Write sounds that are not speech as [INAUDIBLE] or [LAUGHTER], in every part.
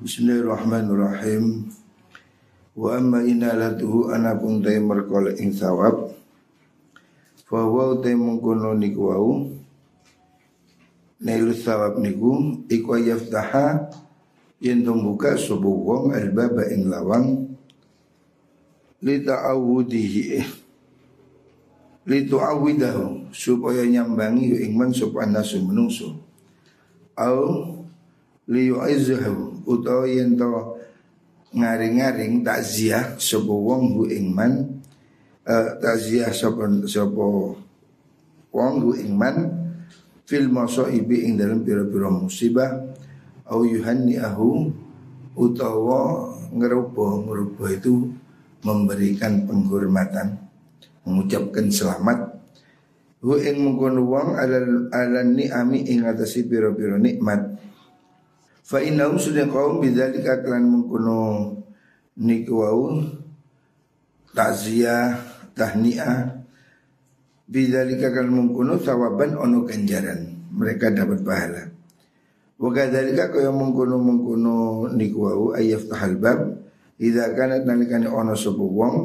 Bismillahirrahmanirrahim. Wa amma inalatuhu anapun tay merkole ing sawab. Fa wa tay mengkono niku wau. Nailu sawab niku iku yaftaha yen buka subuh wong albaba ing lawang li ta'awudihi li tu'awidahu supaya nyambangi ing sapa nasu menungso au li yu'izzahu utawa yen to ngaring-ngaring takziah sapa wong hu ing man uh, takziah sapa sapa wong hu ing man fil masaibi ing dalam pira-pira musibah au yuhanniahu utawa ngerubo ngerubo itu memberikan penghormatan mengucapkan selamat. Hu ing mengkono wong ala ala ni'ami ing atasi pira-pira nikmat Fa innahum sudah kaum bidzalika kelan mengkono niku wau takziah tahniah bidzalika kan mengkono sawaban ono ganjaran. Mereka dapat pahala. Wa kadzalika kaya mengkono mengkono niku wau ayaf tahal bab idza kana nalikane ono sapa wong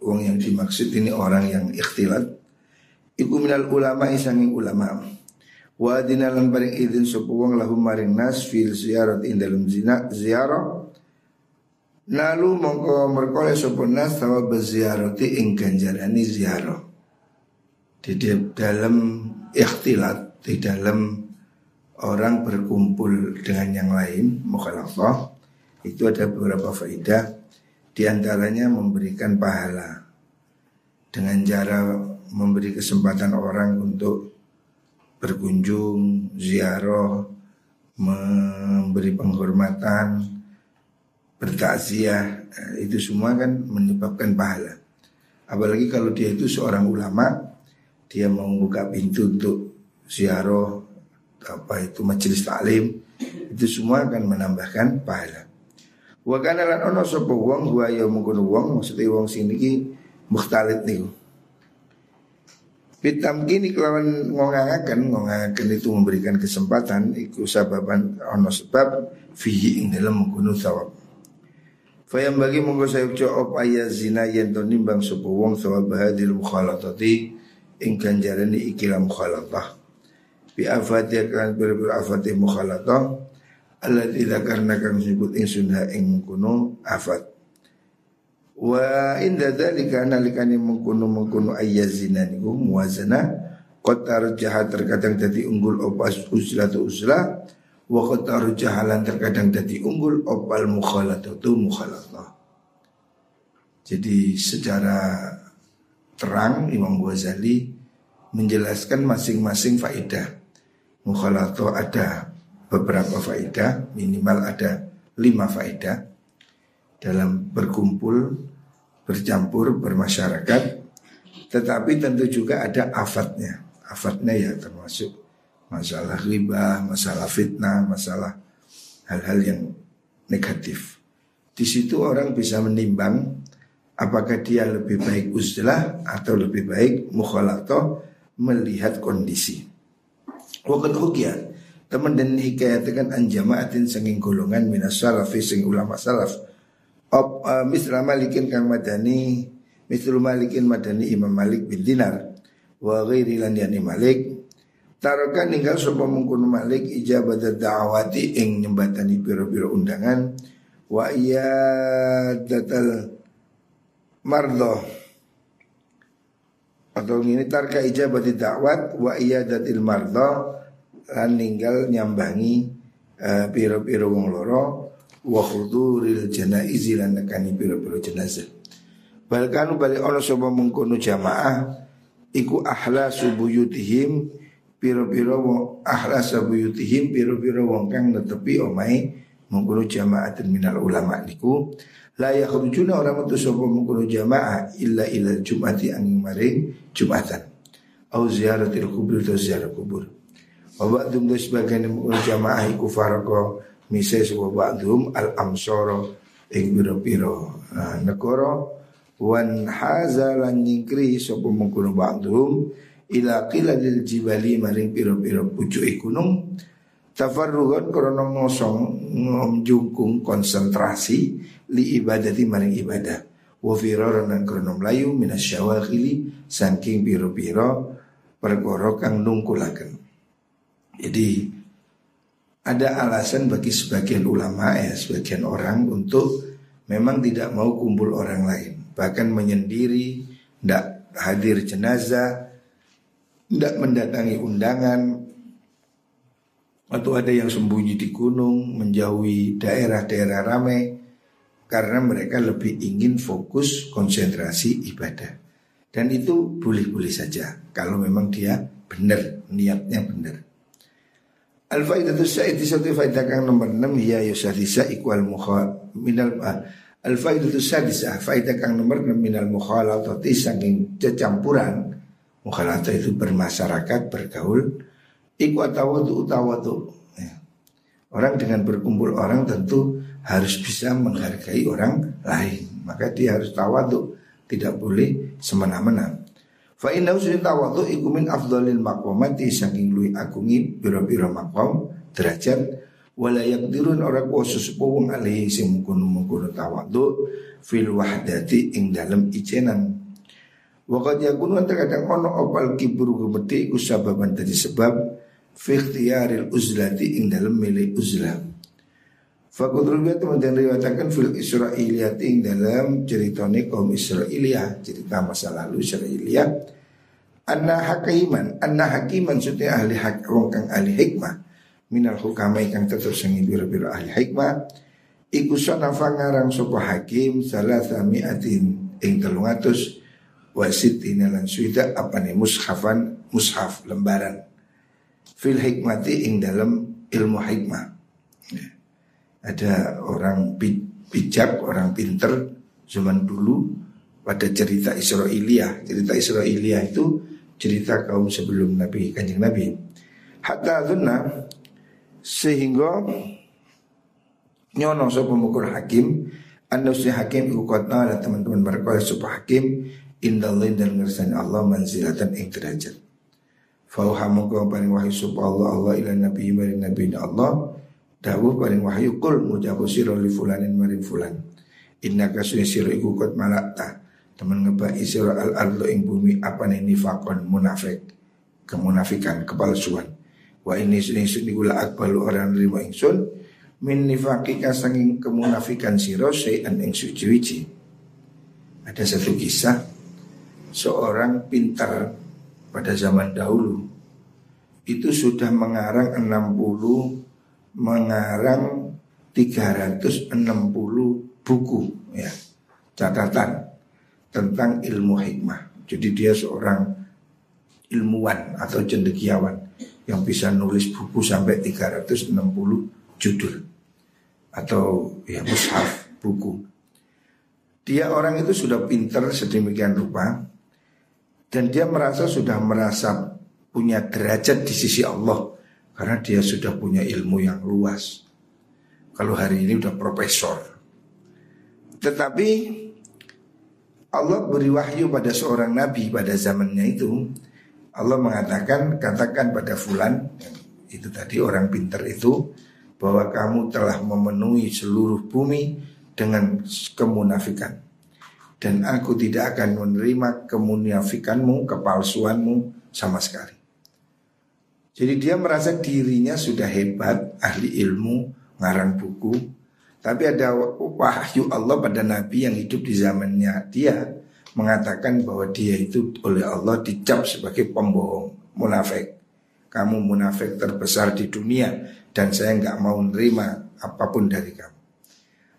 wong yang dimaksud ini orang yang ikhtilat iku minal ulama isanging ulama Wa dinalan paring izin sapa wong lahum maring nas fil ziyarat ing dalem zina ziarah. Lalu mongko merkole sapa nas sawa beziarati ing ganjarani ziarah. Di dalam ikhtilat Di dalam orang berkumpul dengan yang lain Mukhalafah Itu ada beberapa faedah Di antaranya memberikan pahala. Dengan cara memberi kesempatan orang untuk berkunjung, ziarah, memberi penghormatan, bertakziah, eh, itu semua kan menyebabkan pahala. Apalagi kalau dia itu seorang ulama, dia mau buka pintu untuk ziarah, apa itu majelis taklim, itu semua akan menambahkan pahala. Wa kana lan ono sapa wong wa ya mungkon wong maksudnya wong niki mukhtalit niku. Bitam gini kelawan ngongangakan Ngongangakan itu memberikan kesempatan Iku sababan ono sebab Fihi ing dalam menggunung sawab. Fayam bagi monggo saya op ayat zina yen to nimbang sapa wong sawab hadil mukhalatati ing ganjaran ikilah mukhalatah. Bi afati kan berburu afati mukhalatah allati karena kang sebut ing sunha ing kuno afat Wa inda dzalika nalikane mengkuno mengkuno ayyazina niku muwazana qatar jahat terkadang dadi unggul opas uzlah tu uzlah wa qatar jahalan terkadang dadi unggul opal mukhalatatu mukhalatah. Jadi secara terang Imam Ghazali menjelaskan masing-masing faedah. Mukhalato ada beberapa faedah, minimal ada lima faedah dalam berkumpul bercampur bermasyarakat. Tetapi tentu juga ada afatnya. Afatnya ya termasuk masalah riba masalah fitnah masalah hal-hal yang negatif. Di situ orang bisa menimbang apakah dia lebih baik uzlah atau lebih baik mukhalato melihat kondisi. Wakat hukia. Teman dan hikayatkan anjamaatin senging golongan minas salafi sing ulama salaf Op, uh, misra malikin kang madani Misru malikin madani imam malik bin dinar Wa ghairi lan yani malik. Tarokan ninggal sopa mengkuno malik ijabat da'awati ing nyembatani biro-biro undangan Wa iya datal mardo Atau ini tarka ijabat da'wat Wa iya datil mardo Lan ninggal nyambangi uh, biro-biro wong loro wa khuduril janaizi lan nekani pira-pira jenazah. Balkanu balik ono sapa mengkono jamaah iku ahla subuyutihim pira-pira wong ahla subuyutihim pira-pira wong kang netepi omahe mengkono jamaah minal ulama niku la yakhrujuna orang metu sapa mengkono jamaah illa ila jumati angin maring jumatan au ziaratil kubur atau ziarah kubur. Wa ba'dum sebagian mengkono jamaah iku farqa mise sebuah ba'dhum al amsoro ing pira-pira nah, negara wan haza lan nyingkri sapa mengkono ba'dhum ila qiladil jibali maring pira-pira pucuke gunung tafarrugan krana ngosong menjungkung konsentrasi li ibadati maring ibadah. Wa firaran lan krono mlayu minasyawaghili saking piro-piro perkara kang nungkulaken. Jadi ada alasan bagi sebagian ulama ya, sebagian orang untuk memang tidak mau kumpul orang lain, bahkan menyendiri, tidak hadir jenazah, tidak mendatangi undangan, atau ada yang sembunyi di gunung, menjauhi daerah-daerah ramai, karena mereka lebih ingin fokus konsentrasi ibadah. Dan itu boleh-boleh saja kalau memang dia benar, niatnya benar. Al-faidatu sa'id satu faidah kang nomor 6 ya yusadisa ikwal mukhal minal Al-faidatu sadisah faidah kang nomor 6 minal mukhalatati saking kecampuran. Mukhalatah itu bermasyarakat bergaul. Iku atawadu utawadu ya. Orang dengan berkumpul orang tentu harus bisa menghargai orang lain. Maka dia harus tawadu Tidak boleh semena-mena Fa inna usul tawadu iku min afdhalil maqamati saking lui agungi biro-biro maqam derajat. Wala yaqdirun ora kuasa sapa wong alih sing mungkon-mungkon tawadu fil wahdati ing dalem icenan Wakat yakunu terkadang ono opal kibru gemeti iku sababan tadi sebab fi ikhtiyaril uzlati ing dalem milih uzlah Fakudrul kemudian riwayatkan fil Israiliyat ing dalam ceritane kaum Israiliyah cerita masa lalu Israiliyah. Anna hakiman anna hakiman sudah ahli hak wong kang ahli hikmah. Minal hukama kang tetep sing biro-biro ahli hikmah. Iku sanafa ngarang sapa hakim salah samiatin ing 300 wasitina lan suida nih mushafan mushaf lembaran. Fil hikmati ing dalam ilmu hikmah ada orang bijak, orang pinter zaman dulu pada cerita Israiliyah. Cerita Israiliyah itu cerita kaum sebelum Nabi Kanjeng Nabi. Hatta adunna sehingga nyono sapa mukul hakim anda si hakim iku kotna teman-teman mereka sapa hakim indallahi dan ngersani Allah manzilatan ing derajat. Fauha mongko paring wahyu sapa Allah Allah ila nabi maring nabi Allah dawuh paling wahyu kul mujabu sira li fulanin maring fulan. Inna kasuni sira iku kot malakta teman ngebai sira al ardo ing bumi apa nih nifakon munafik kemunafikan kepalsuan. Wa ini sini sini gula akbalu orang nerima ingsun min nifakika sanging kemunafikan sira sayan ing suci-wici ada satu kisah seorang pintar pada zaman dahulu itu sudah mengarang 60 mengarang 360 buku ya catatan tentang ilmu hikmah. Jadi dia seorang ilmuwan atau cendekiawan yang bisa nulis buku sampai 360 judul atau ya mushaf buku. Dia orang itu sudah pinter sedemikian rupa dan dia merasa sudah merasa punya derajat di sisi Allah karena dia sudah punya ilmu yang luas. Kalau hari ini udah profesor. Tetapi Allah beri wahyu pada seorang nabi pada zamannya itu. Allah mengatakan katakan pada fulan itu tadi orang pintar itu bahwa kamu telah memenuhi seluruh bumi dengan kemunafikan dan aku tidak akan menerima kemunafikanmu, kepalsuanmu sama sekali. Jadi dia merasa dirinya sudah hebat, ahli ilmu, ngarang buku. Tapi ada wahyu Allah pada Nabi yang hidup di zamannya dia mengatakan bahwa dia itu oleh Allah dicap sebagai pembohong, munafik. Kamu munafik terbesar di dunia dan saya nggak mau menerima apa pun dari kamu.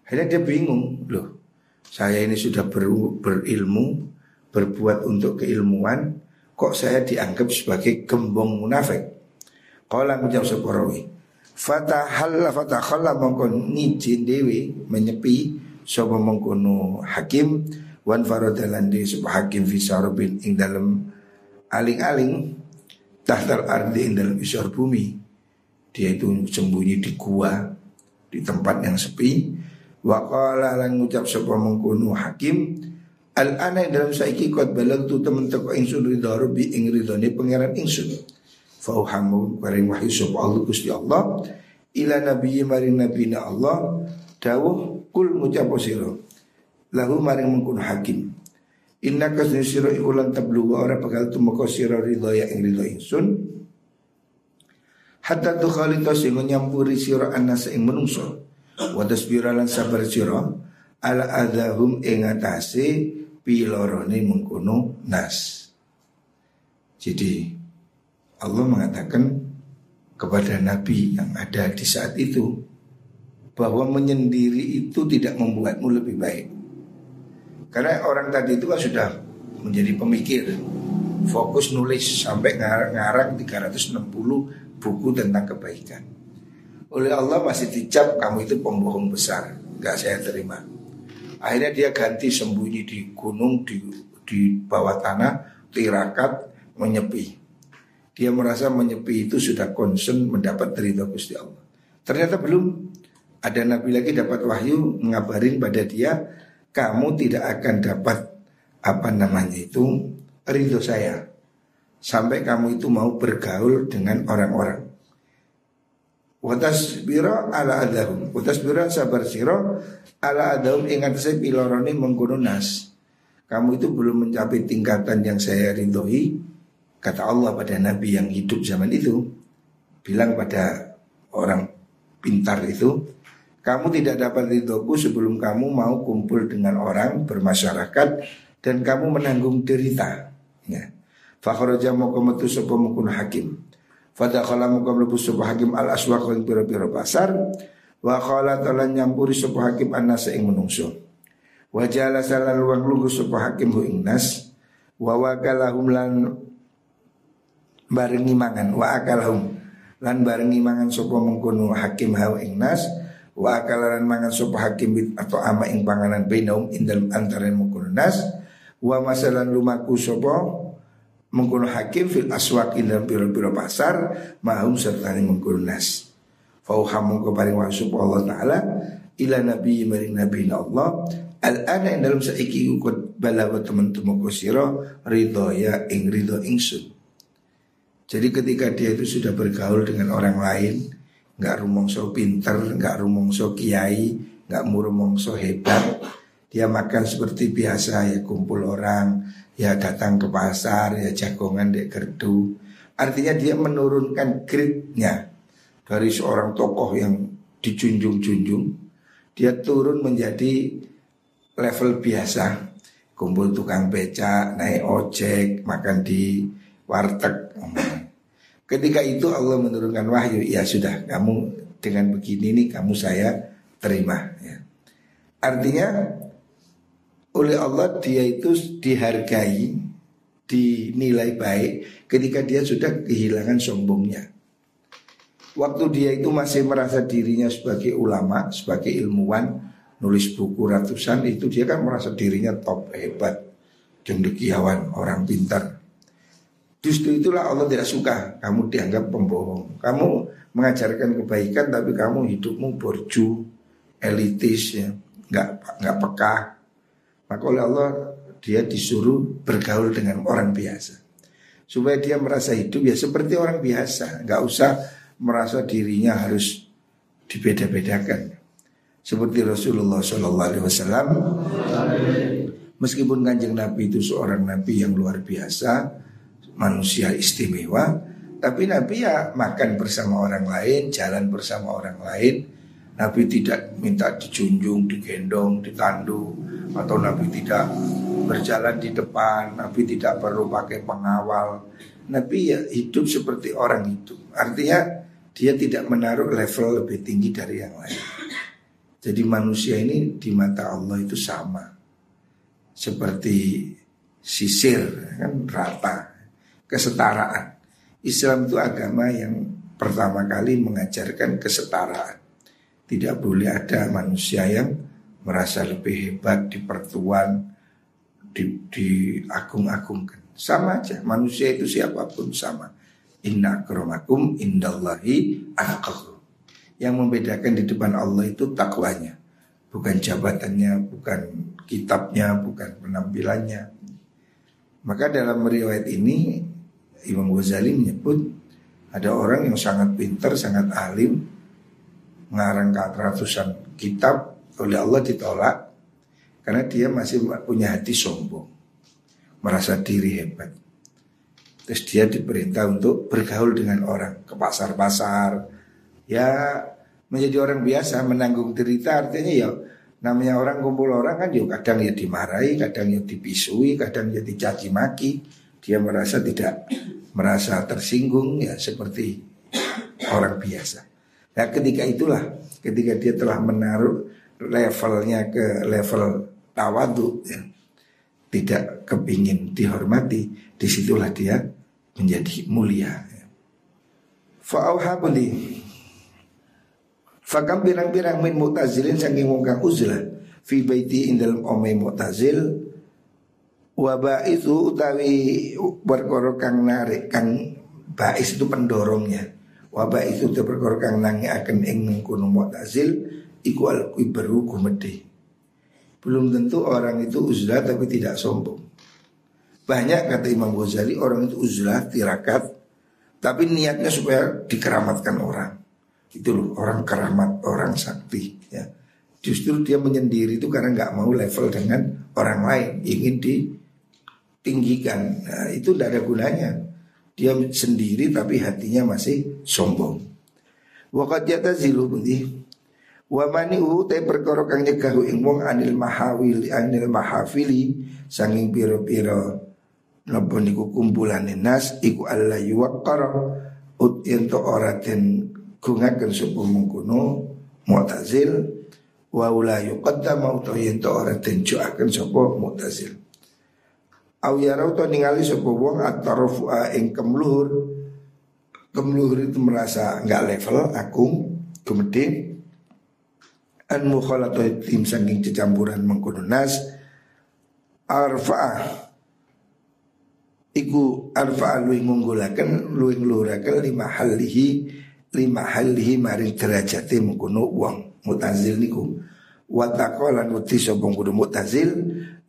Akhirnya dia bingung, loh saya ini sudah ber, berilmu, berbuat untuk keilmuan, kok saya dianggap sebagai gembong munafik? Kala ngucap seporowi Fatahalla fatakhalla mongkon ngijin dewi menyepi sapa mengkono hakim. Wan faradalan di sapa hakim fi sarubin ing dalam aling-aling tahtal ardi ing dalam isor bumi. Dia itu sembunyi di gua di tempat yang sepi. Wa qala lan ngucap sapa mengkono hakim al ana dalam saiki kot balag tu temen teko ingsun ridho rabbi ing ridhone pangeran ingsun Fauhamu bareng wahyu sapa Allah Gusti Allah. Ila nabi maring nabi na Allah. Dawuh kul ngucapo siro lahu maring mengkun hakim. Inna kasni siro ikulan tabluwa ora bakal tumeka siro ridho ya ing ridho insun hatta tu khalita sing nyampuri siro anasa ing menungso. Wa tasbira lan sabar siro ala adahum ing atase pilorone mengkono nas. Jadi Allah mengatakan kepada Nabi yang ada di saat itu bahwa menyendiri itu tidak membuatmu lebih baik. Karena orang tadi itu kan sudah menjadi pemikir, fokus nulis sampai ngarang 360 buku tentang kebaikan. Oleh Allah masih dicap kamu itu pembohong besar, nggak saya terima. Akhirnya dia ganti sembunyi di gunung di di bawah tanah, tirakat, menyepi. Dia merasa menyepi itu sudah concern mendapat ridho Gusti Allah. Ternyata belum. Ada nabi lagi dapat wahyu ngabarin pada dia, kamu tidak akan dapat apa namanya itu ridho saya. Sampai kamu itu mau bergaul dengan orang-orang. Watas biro ala adahum. Watas biro sabar siro ala adahum ingat saya piloroni menggunung nas. Kamu itu belum mencapai tingkatan yang saya ridhoi Kata Allah pada Nabi yang hidup zaman itu Bilang pada orang pintar itu Kamu tidak dapat ridhoku sebelum kamu mau kumpul dengan orang bermasyarakat Dan kamu menanggung derita. Ya. Fakharaja mukamatu sopa mukun hakim. Fadakhala mukam lebu hakim al aswaq yang biro-biro pasar. Wa khala talan nyampuri hakim anasa ing menungso. Wajala salal wang lugu sopa hakim hu ingnas Wa lan barengi mangan. Wa akalahum. Lan barengi mangan sapa mengkono hakim hau ing nas. Wa akalaran mangan sapa hakim atau ama ing panganan bainahum ing dalem antarané mengkono nas. Wa masalan lumaku sapa mengkono hakim fil aswaq ing dalem pira-pira pasar mahum serta mengkono nas. Fauhamu keparing wa Allah taala ila nabi maring nabi Allah. Al ana ing dalam saiki ukut balawa teman-teman kusira ridho ya ing ridho ingsun jadi ketika dia itu sudah bergaul dengan orang lain, nggak rumongso pinter, nggak rumongso kiai, nggak murumongso hebat, dia makan seperti biasa ya kumpul orang, ya datang ke pasar, ya jagongan dek gerdu. Artinya dia menurunkan gridnya dari seorang tokoh yang dijunjung-junjung, dia turun menjadi level biasa, kumpul tukang beca, naik ojek, makan di warteg. Ketika itu Allah menurunkan wahyu, ya sudah kamu dengan begini nih kamu saya terima. Ya. Artinya oleh Allah dia itu dihargai, dinilai baik ketika dia sudah kehilangan sombongnya. Waktu dia itu masih merasa dirinya sebagai ulama, sebagai ilmuwan, nulis buku ratusan itu dia kan merasa dirinya top hebat, cendekiawan, orang pintar. Justru itulah Allah tidak suka kamu dianggap pembohong. Kamu mengajarkan kebaikan tapi kamu hidupmu borju, elitis ya, nggak nggak peka. Maka oleh Allah dia disuruh bergaul dengan orang biasa supaya dia merasa hidup ya seperti orang biasa, nggak usah merasa dirinya harus dibeda-bedakan. Seperti Rasulullah Shallallahu Alaihi Wasallam, meskipun kanjeng Nabi itu seorang Nabi yang luar biasa, manusia istimewa Tapi Nabi ya makan bersama orang lain, jalan bersama orang lain. Nabi tidak minta dijunjung, digendong, ditandu Atau Nabi tidak berjalan di depan Nabi tidak perlu pakai pengawal. Nabi ya hidup seperti orang hidup. Artinya dia tidak menaruh level lebih tinggi dari yang lain. Jadi manusia ini di mata Allah itu sama. Seperti sisir kan rata kesetaraan. Islam itu agama yang pertama kali mengajarkan kesetaraan. Tidak boleh ada manusia yang merasa lebih hebat di pertuan, di, diagung-agungkan. Sama aja, manusia itu siapa pun sama. Inna akromakum indallahi atqakum. Yang membedakan di depan Allah itu takwanya. Bukan jabatannya, bukan kitabnya, bukan penampilannya. Maka dalam riwayat ini Imam Ghazali menyebut ada orang yang sangat pintar, sangat alim, ngarang ratusan kitab oleh Allah ditolak karena dia masih punya hati sombong, merasa diri hebat. Terus dia diperintah untuk bergaul dengan orang ke pasar-pasar, ya menjadi orang biasa menanggung derita artinya ya namanya orang kumpul orang kan ya kadang ya dimarahi, kadang ya dipisui, kadang ya dicaci maki. Dia merasa tidak merasa tersinggung ya seperti orang biasa. Nah ketika itulah ketika dia telah menaruh levelnya ke level tawadu ya, tidak kepingin dihormati, di situlah dia menjadi mulia. Ya. Fa'auha beli Fakam pirang-pirang min mu'tazilin saking wong kang uzlah fi baiti ing dalem ome mu'tazil waba itu utawi perkara kang narik kang bais itu pendorongnya Wabah itu terperkara kang nangi akan ing mengkono mu'tazil iku al kuiberu kumedi. Belum tentu orang itu uzlah tapi tidak sombong. Banyak kata Imam Ghazali orang itu uzlah tirakat tapi niatnya supaya dikeramatkan orang. Itu loh orang keramat, orang sakti ya. Justru dia menyendiri itu karena nggak mau level dengan orang lain, ingin ditinggikan. Nah, itu tidak ada gunanya. Dia sendiri tapi hatinya masih sombong. Wakat jata zilu bunti. Wa mani'u te perkara kang nyegahu ing wong anil mahawili anil mahafili sanging pira-pira napa niku kumpulane nas iku alla yuwaqqara ut ento ora den gungaken sapa mu'tazil wa la yuqaddam utawa ora den juaken sapa mu'tazil Au yarau to ningali sapa wong atarfu'a ing kemluhur. Kemluhur itu merasa enggak level, agung, gede. An mukhalatu tim saking cecampuran mengkono arfa'ah iku arfa luwih ngunggulaken luwih ngluraken lima halihi lima halihi maring derajate mengkono wong mutazil niku wa taqalan uti sapa kudu mutazil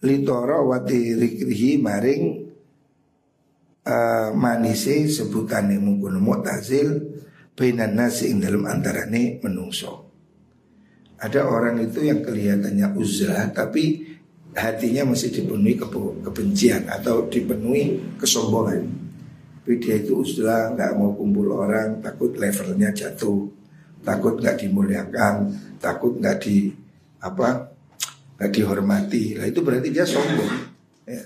litoro wati rikrihi maring uh, manise sebutane mungkun mu'tazil bainan nasi ing dalam antarane menungso. Ada orang itu yang kelihatannya uzlah tapi hatinya masih dipenuhi ke kebencian atau dipenuhi kesombongan. Tapi dia itu uzlah nggak mau kumpul orang, takut levelnya jatuh, takut nggak dimuliakan, takut nggak di apa nggak dihormati. Nah itu berarti dia sombong. Ya.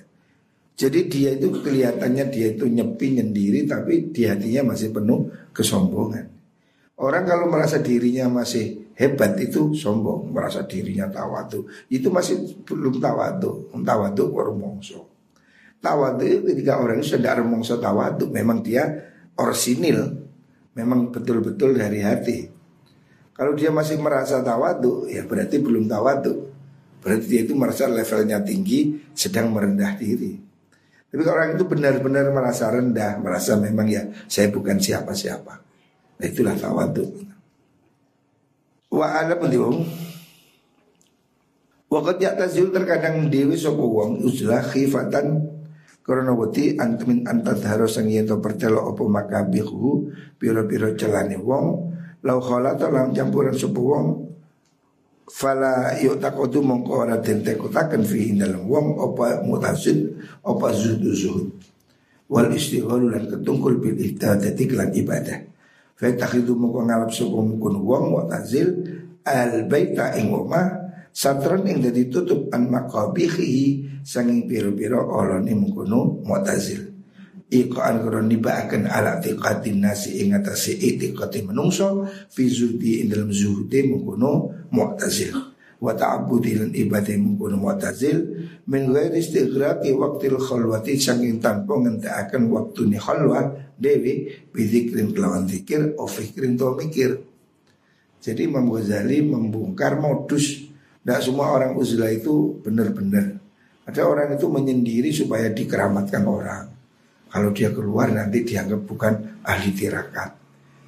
Jadi dia itu kelihatannya dia itu nyepi nyendiri tapi di hatinya masih penuh kesombongan. Orang kalau merasa dirinya masih hebat itu sombong, merasa dirinya tawadu. Itu masih belum tawadu, tawadu mongso. Tawadu ketika orang itu sedang mongso tawadu, memang dia orsinil, memang betul-betul dari hati. Kalau dia masih merasa tawadu, ya berarti belum tawadu. Berarti dia itu merasa levelnya tinggi sedang merendah diri. Tapi kalau orang itu benar-benar merasa rendah Merasa memang ya saya bukan siapa-siapa. Nah itulah tawadu Wa ala pun Wakat yaktazil terkadang dewi sopo wong uzlah khifatan Karena wati antumin antat harus sang yento pertelo opo makabihu Piro-piro celani wong Lau khalata lau campuran sopo wong fala yuk takotu mongko ora den tekotaken fi dalam wong apa mutasid apa zuhud zuhud wal istighfar lan ketungkul bil ihtadati lan ibadah. Fa takhidu mongko ngalap sapa mungkun wong mutazil al baita ing omah satron ing dadi tutup an maqabihi sanging piro-piro olone mungkono mutazil Iqaan karo nibaaken ala tiqatin nasi ing atase itiqati menungso fi zuhdi ing dalam zuhdi mengkono mu'tazil. Wa ta'abbudi lan ibadah mengkono mu'tazil. Min ghairi istighraqi waqtil khalwati saking tanpa ngentekaken waktune khalwah dewi bizikrin kelawan zikir o fikrin to mikir. Jadi Imam Ghazali membongkar modus. Tidak semua orang uzlah itu benar-benar. Ada orang itu menyendiri supaya dikeramatkan orang kalau dia keluar nanti dianggap bukan ahli tirakat.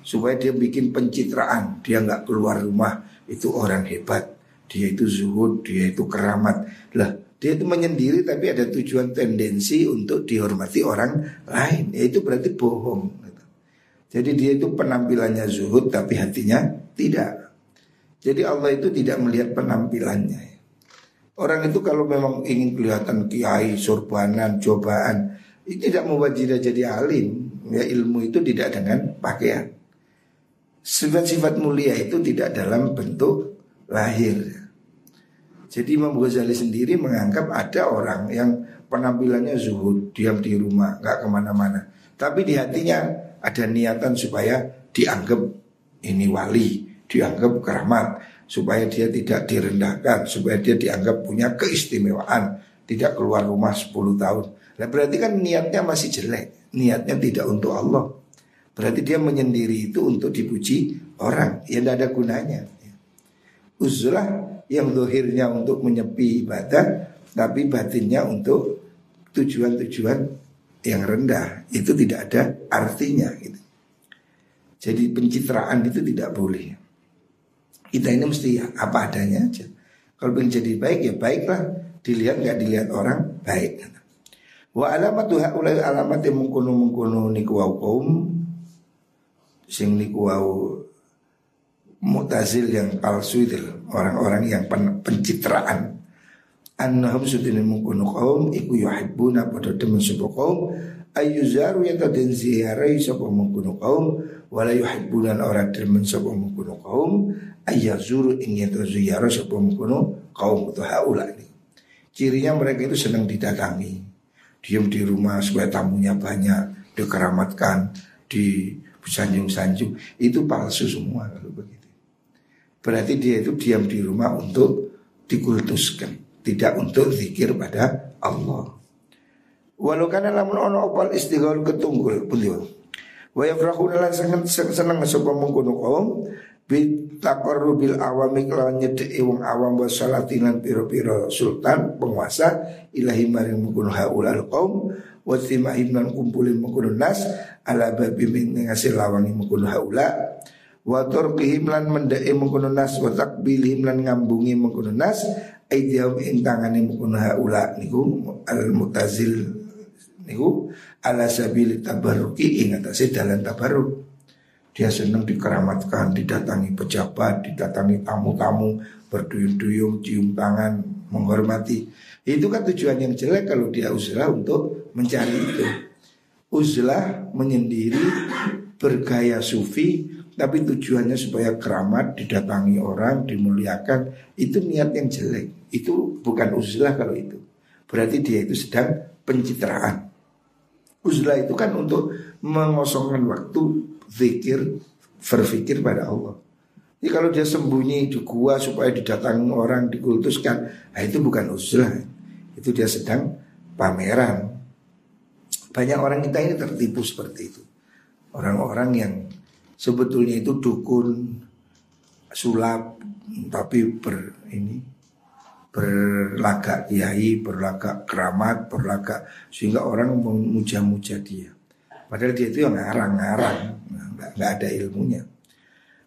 Supaya dia bikin pencitraan, dia nggak keluar rumah itu orang hebat, dia itu zuhud, dia itu keramat. Lah, dia itu menyendiri tapi ada tujuan tendensi untuk dihormati orang lain. Ya itu berarti bohong. Jadi dia itu penampilannya zuhud tapi hatinya tidak. Jadi Allah itu tidak melihat penampilannya. Orang itu kalau memang ingin kelihatan kiai, surbanan, cobaan, itu tidak mewajibkan jadi alim. Ya ilmu itu tidak dengan pakaian. Sifat-sifat mulia itu tidak dalam bentuk lahir. Jadi Imam Ghazali sendiri menganggap ada orang yang penampilannya zuhud, diam di rumah, nggak ke mana-mana. Tapi di hatinya ada niatan supaya dianggap ini wali, dianggap keramat, supaya dia tidak direndahkan, supaya dia dianggap punya keistimewaan, tidak keluar rumah 10 tahun. Nah berarti kan niatnya masih jelek, niatnya tidak untuk Allah. Berarti dia menyendiri itu untuk dipuji orang, yang tidak ada gunanya. Uzlah yang dohirnya untuk menyepi ibadah, tapi batinnya untuk tujuan-tujuan yang rendah itu tidak ada artinya gitu. Jadi pencitraan itu tidak boleh. Kita ini mesti ya apa adanya aja. Kalau ingin jadi baik ya baiklah. Dilihat nggak dilihat orang baik. Wa alamat tuh ulai alamat yang mengkuno mengkuno niku wau kaum sing niku wau mutazil yang palsu itu orang-orang yang pen, pencitraan. Annahum sudine mengkuno kaum iku yuhibbuna pada temen sebuah kaum ayuzaru yang tadi ziarai sapa mengkuno kaum wala yuhibbunan orang demen sapa mengkuno kaum ayazuru ing yata ziyara sapa mengkono kaum itu haula ini. Cirinya mereka itu senang didatangi. Diam di rumah supaya tamunya banyak, dikeramatkan, di sanjung-sanjung. Itu palsu semua kalau begitu. Berarti dia itu diam di rumah untuk dikultuskan, tidak untuk zikir pada Allah. Walau karena lamun ono opal istighol ketunggul dia. Wa yafrahuna lan seneng seneng sapa mengkono kaum bitaqarrubil awami kelawan nyedeki wong awam wa salatinan piro-piro sultan penguasa ilahi maring mengkono haulal qaum wa timahim lan kumpulin mengkono nas ala babi min ngasih lawangi mengkono haula wa turqihim lan mendeke mengkono nas wa takbilihim lan ngambungi mengkono nas aidiyahum ing tangane haula niku al mutazil niku ala sabili tabarruki ing atase dalan dia senang dikeramatkan, didatangi pejabat, didatangi tamu-tamu, berduyun-duyun, cium tangan, menghormati. Itu kan tujuan yang jelek kalau dia uzlah untuk mencari itu. Uzlah menyendiri, bergaya sufi, tapi tujuannya supaya keramat, didatangi orang, dimuliakan. Itu niat yang jelek. Itu bukan uzlah kalau itu. Berarti dia itu sedang pencitraan. Uzlah itu kan untuk mengosongkan waktu zikir berpikir pada Allah. Jadi kalau dia sembunyi di gua supaya didatangi orang dikultuskan, nah itu bukan uzlah. Itu dia sedang pameran. Banyak orang kita ini tertipu seperti itu. Orang-orang yang sebetulnya itu dukun sulap tapi ber ini berlagak kiai, berlagak keramat, berlagak sehingga orang memuja-muja dia. Padahal dia itu yang ngarang-ngarang, nggak ada ilmunya.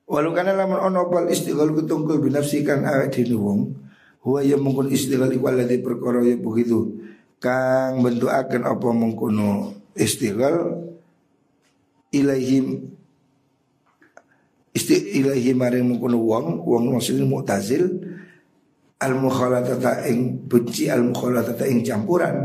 Walau karena lamun ono pal istighal ketungkul binafsikan awet dini wong, huwa ya mungkin istighal ikwalati perkara ya begitu. Kang bentuk akan apa mengkono istighal ilaihim isti ilahi maring mengkono wong wong maksudnya mu'tazil al mukhalatata ing benci al mukhalatata ing campuran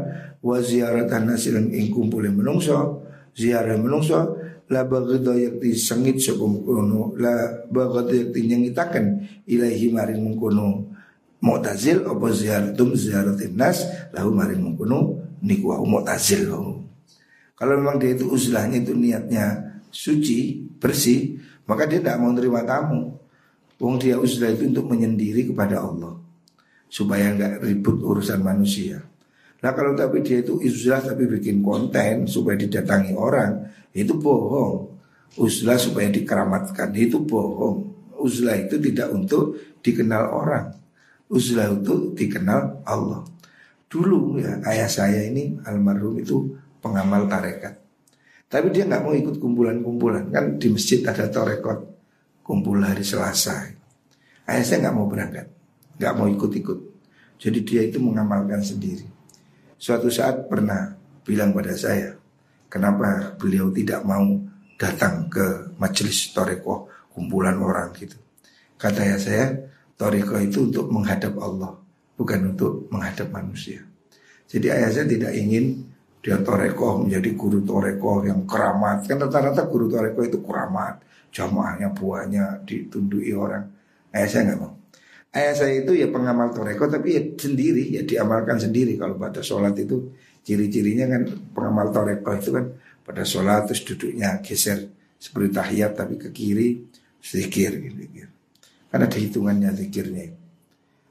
wa ziaratan nasilan ing kumpulin menungso ziarah menungso la bagdo yakti sengit sapa mengkono la bagdo yakti nyengitaken ilahi maring mengkono Mu'tazil apa ziaratum ziaratin nas lahu maring mengkono niku mu'tazil Kalau memang dia itu uzlahnya itu niatnya suci, bersih, maka dia tidak mau terima tamu. Wong dia uzlah itu untuk menyendiri kepada Allah supaya nggak ribut urusan manusia. Nah kalau tapi dia itu uzlah tapi bikin konten supaya didatangi orang itu bohong. Uzlah supaya dikeramatkan itu bohong. Uzlah itu tidak untuk dikenal orang. Uzlah itu dikenal Allah. Dulu ya ayah saya ini almarhum itu pengamal tarekat. Tapi dia nggak mau ikut kumpulan-kumpulan kan di masjid ada torekot kumpul hari Selasa. Ayah saya nggak mau berangkat, nggak mau ikut-ikut. Jadi dia itu mengamalkan sendiri. Suatu saat pernah bilang pada saya, kenapa beliau tidak mau datang ke majelis toreko kumpulan orang gitu. Kata ya saya, toriko itu untuk menghadap Allah, bukan untuk menghadap manusia. Jadi ayah saya tidak ingin dia toreko menjadi guru toreko yang keramat. Kan rata-rata guru toreko itu keramat, jamaahnya buahnya ditundui orang. Ayah saya nggak mau. Ayah saya itu ya pengamal toreko tapi ya sendiri ya diamalkan sendiri kalau pada sholat itu ciri-cirinya kan pengamal toreko itu kan pada sholat terus duduknya geser seperti tahiyat tapi ke kiri sedikit gitu. Karena ada hitungannya zikirnya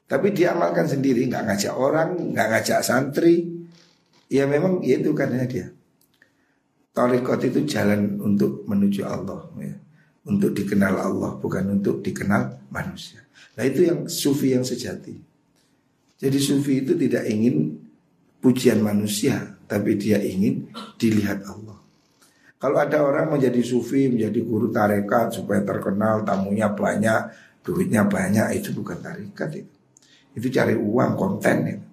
Tapi dia amalkan sendiri Nggak ngajak orang Nggak ngajak santri Ya memang ya itu karena dia Torikot itu jalan untuk menuju Allah ya. Untuk dikenal Allah Bukan untuk dikenal manusia Nah itu yang sufi yang sejati Jadi sufi itu tidak ingin Pujian manusia Tapi dia ingin dilihat Allah kalau ada orang menjadi sufi, menjadi guru tarekat supaya terkenal, tamunya banyak, duitnya banyak itu bukan tarikat itu. Itu cari uang konten itu.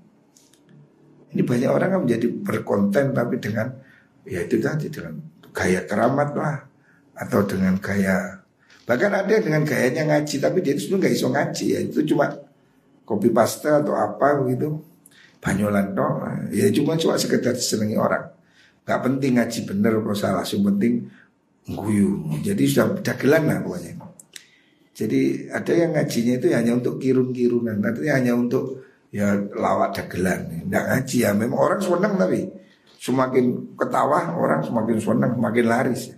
Ini banyak orang kan menjadi berkonten tapi dengan ya itu tadi dengan gaya keramat lah atau dengan gaya bahkan ada dengan gayanya ngaji tapi dia itu nggak iso ngaji ya. Itu cuma kopi pasta atau apa begitu. Banyolan dong ya cuma cuma sekedar disenangi orang. Nggak penting ngaji bener kalau salah. Yang penting guyu. Jadi sudah dagelan lah pokoknya. Jadi ada yang ngajinya itu hanya untuk kirun-kirunan, artinya hanya untuk ya lawak dagelan. Tidak ngaji ya, memang orang senang tapi semakin ketawa orang semakin senang, semakin laris.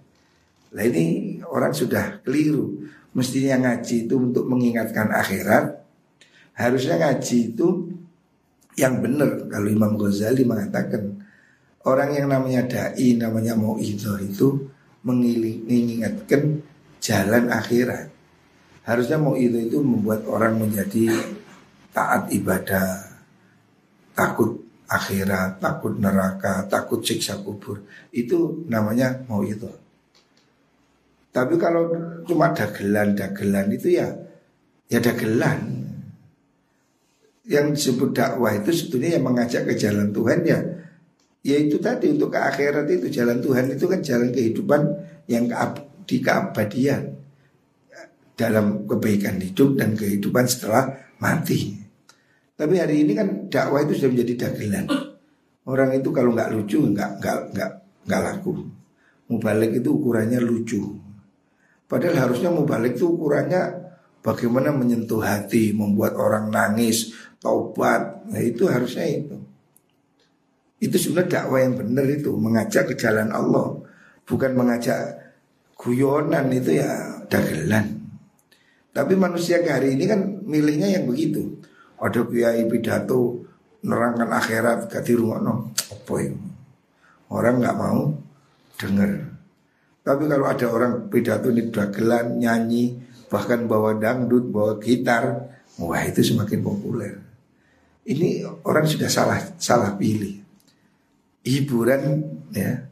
Nah ini orang sudah keliru. Mestinya ngaji itu untuk mengingatkan akhirat. Harusnya ngaji itu yang benar. Kalau Imam Ghazali mengatakan orang yang namanya dai, namanya mau itu mengingatkan jalan akhirat. Harusnya mau itu membuat orang menjadi taat ibadah, takut akhirat, takut neraka, takut siksa kubur. Itu namanya itu. Tapi kalau cuma dagelan-dagelan itu ya ya dagelan. Yang disebut dakwah itu sebetulnya yang mengajak ke jalan Tuhan ya Ya itu tadi untuk ke akhirat itu jalan Tuhan itu kan jalan kehidupan yang di keabadian dalam kebaikan hidup dan kehidupan setelah mati. Tapi hari ini kan dakwah itu sudah menjadi dagelan. Orang itu kalau nggak lucu nggak nggak nggak nggak laku. Mubalik itu ukurannya lucu. Padahal harusnya mubalik itu ukurannya bagaimana menyentuh hati, membuat orang nangis, taubat. Nah itu harusnya itu. Itu sebenarnya dakwah yang benar itu mengajak ke jalan Allah, bukan mengajak guyonan itu ya dagelan. Tapi manusia ke hari ini kan milihnya yang begitu. Ada kiai pidato nerangkan akhirat gak no apa? Orang nggak mau dengar. Tapi kalau ada orang pidato ini dagelan, nyanyi, bahkan bawa dangdut, bawa gitar, wah itu semakin populer. Ini orang sudah salah salah pilih. Hiburan ya,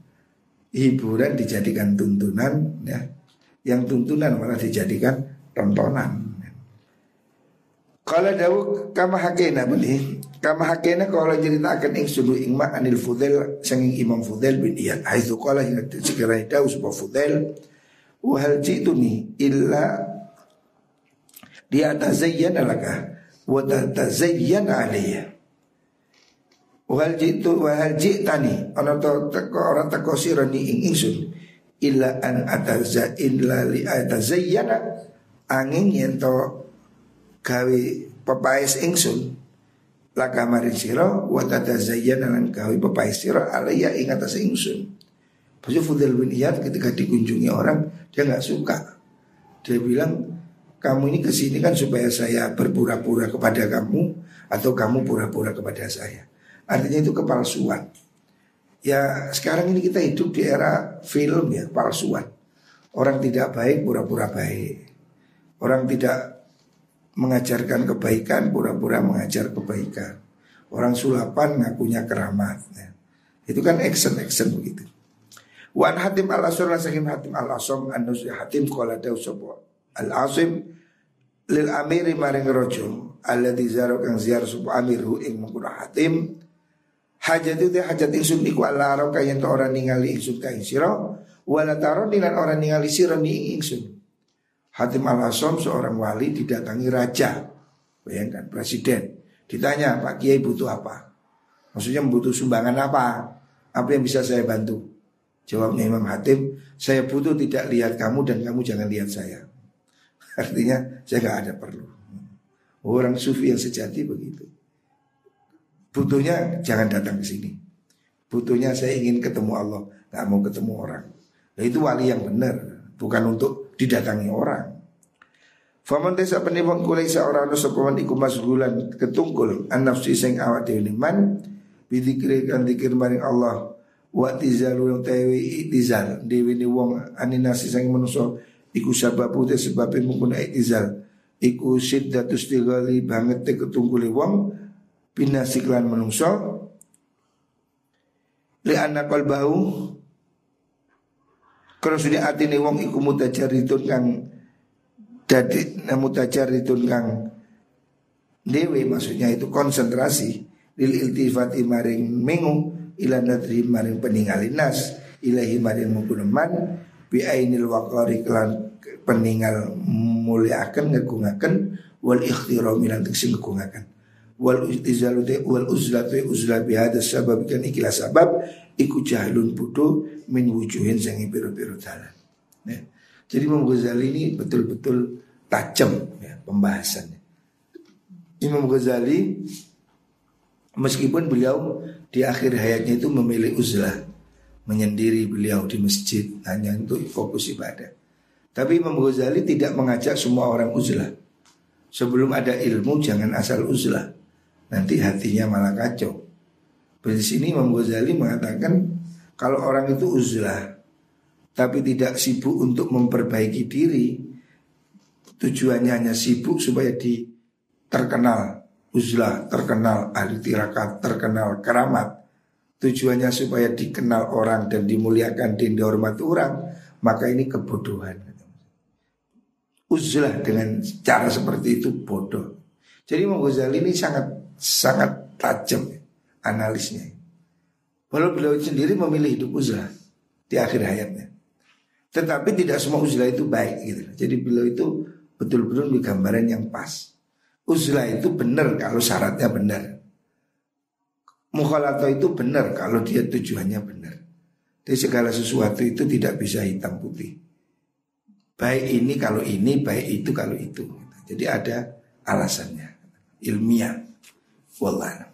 hiburan dijadikan tuntunan ya, yang tuntunan malah dijadikan tontonan. Kalau dawu kama hakena beli. Kama hakena kalau ceritakan ing sulu ing ma anil Fudail sanging Imam Fudail bin Iyad. Haitsu qala hingga sekiranya dawu sebuah Fudail wa hal jituni illa dia tazayyana laka wa tazayyana alayya Wahal jitu wahal jitani ana to teko orang teko sirani ing ingsun illa an ataza illa li atazayyana. Angin yen to gawe pepaes ingsun laka maring sira wa tatazayyana lan gawe pepaes sira alaya ing atas ingsun Pasal Fudel bin Iyad ketika dikunjungi orang dia nggak suka. Dia bilang kamu ini ke sini kan supaya saya berpura-pura kepada kamu atau kamu pura-pura kepada saya. Artinya itu kepalsuan. Ya sekarang ini kita hidup di era film ya palsuan. Orang tidak baik pura-pura baik. Orang tidak mengajarkan kebaikan, pura-pura mengajar kebaikan. Orang sulapan ngakunya keramat. Ya. Itu kan action-action begitu. Wan hatim al asur saking hatim al asom anus hatim dau sopo al asim lil amiri maring rojo alladzi zaro kang ziar sopo amir hu ing mengkura hatim hajat itu hajat ingsun iku ala ro kayen orang ningali ingsun ka sira wala taron dilan orang ningali sira ni ingsun Hatim al-Asom seorang wali didatangi raja. Bayangkan presiden. Ditanya Pak Kiai butuh apa? Maksudnya butuh sumbangan apa? Apa yang bisa saya bantu? Jawabnya Imam Hatim, saya butuh tidak lihat kamu dan kamu jangan lihat saya. [LAUGHS] Artinya saya nggak ada perlu. Orang sufi yang sejati begitu. Butuhnya jangan datang ke sini. Butuhnya saya ingin ketemu Allah, nggak mau ketemu orang. Nah, itu wali yang benar, bukan untuk didatangi orang. Faman desa penibang kulai seorang no sopaman iku masgulan ketungkul an nafsi sing awak dhewe man kan dikir maring Allah wa tizalu yang tawi itizal dewi ni wong aninasi sing manusa iku sababu te sebabe mungkuna itizal iku siddatus tigali banget te ketungkule wong pinasiklan manungsa li anna qalbahu sudah atine wong iku mutajaridun kang dadi mutajaridun kang dewe maksudnya itu konsentrasi lil iltifati maring mengu ila nadri maring peninggalin nas ilahi maring menggunaman bi ainil waqari kelan peninggal muliakan ngagungaken wal ikhtira milan teksin ngagungaken wal istizalu wal uzlatu uzla bi hada sabab kan ikilah sabab iku jahlun bodoh min wujuhin sangi biru-biru dalan. Ya. Jadi Imam Ghazali ini betul-betul tajam ya, pembahasannya. Imam Ghazali meskipun beliau di akhir hayatnya itu memilih uzlah, menyendiri beliau di masjid hanya untuk fokus ibadah. Tapi Imam Ghazali tidak mengajak semua orang uzlah. Sebelum ada ilmu jangan asal uzlah. Nanti hatinya malah kacau. Di sini Imam Ghazali mengatakan kalau orang itu uzlah tapi tidak sibuk untuk memperbaiki diri, tujuannya hanya sibuk supaya di terkenal uzlah, terkenal ahli tirakat, terkenal keramat. Tujuannya supaya dikenal orang dan dimuliakan dan dihormati orang, maka ini kebodohan. Uzlah dengan cara seperti itu bodoh. Jadi Imam Ghazali ini sangat sangat tajam analisnya. Walau beliau sendiri memilih hidup uzlah di akhir hayatnya. Tetapi tidak semua uzlah itu baik gitu. Jadi beliau itu betul-betul di gambaran yang pas. Uzlah itu benar kalau syaratnya benar. Mukhalato itu benar kalau dia tujuannya benar. Jadi segala sesuatu itu tidak bisa hitam putih. Baik ini kalau ini, baik itu kalau itu. Jadi ada alasannya ilmiah. Well then.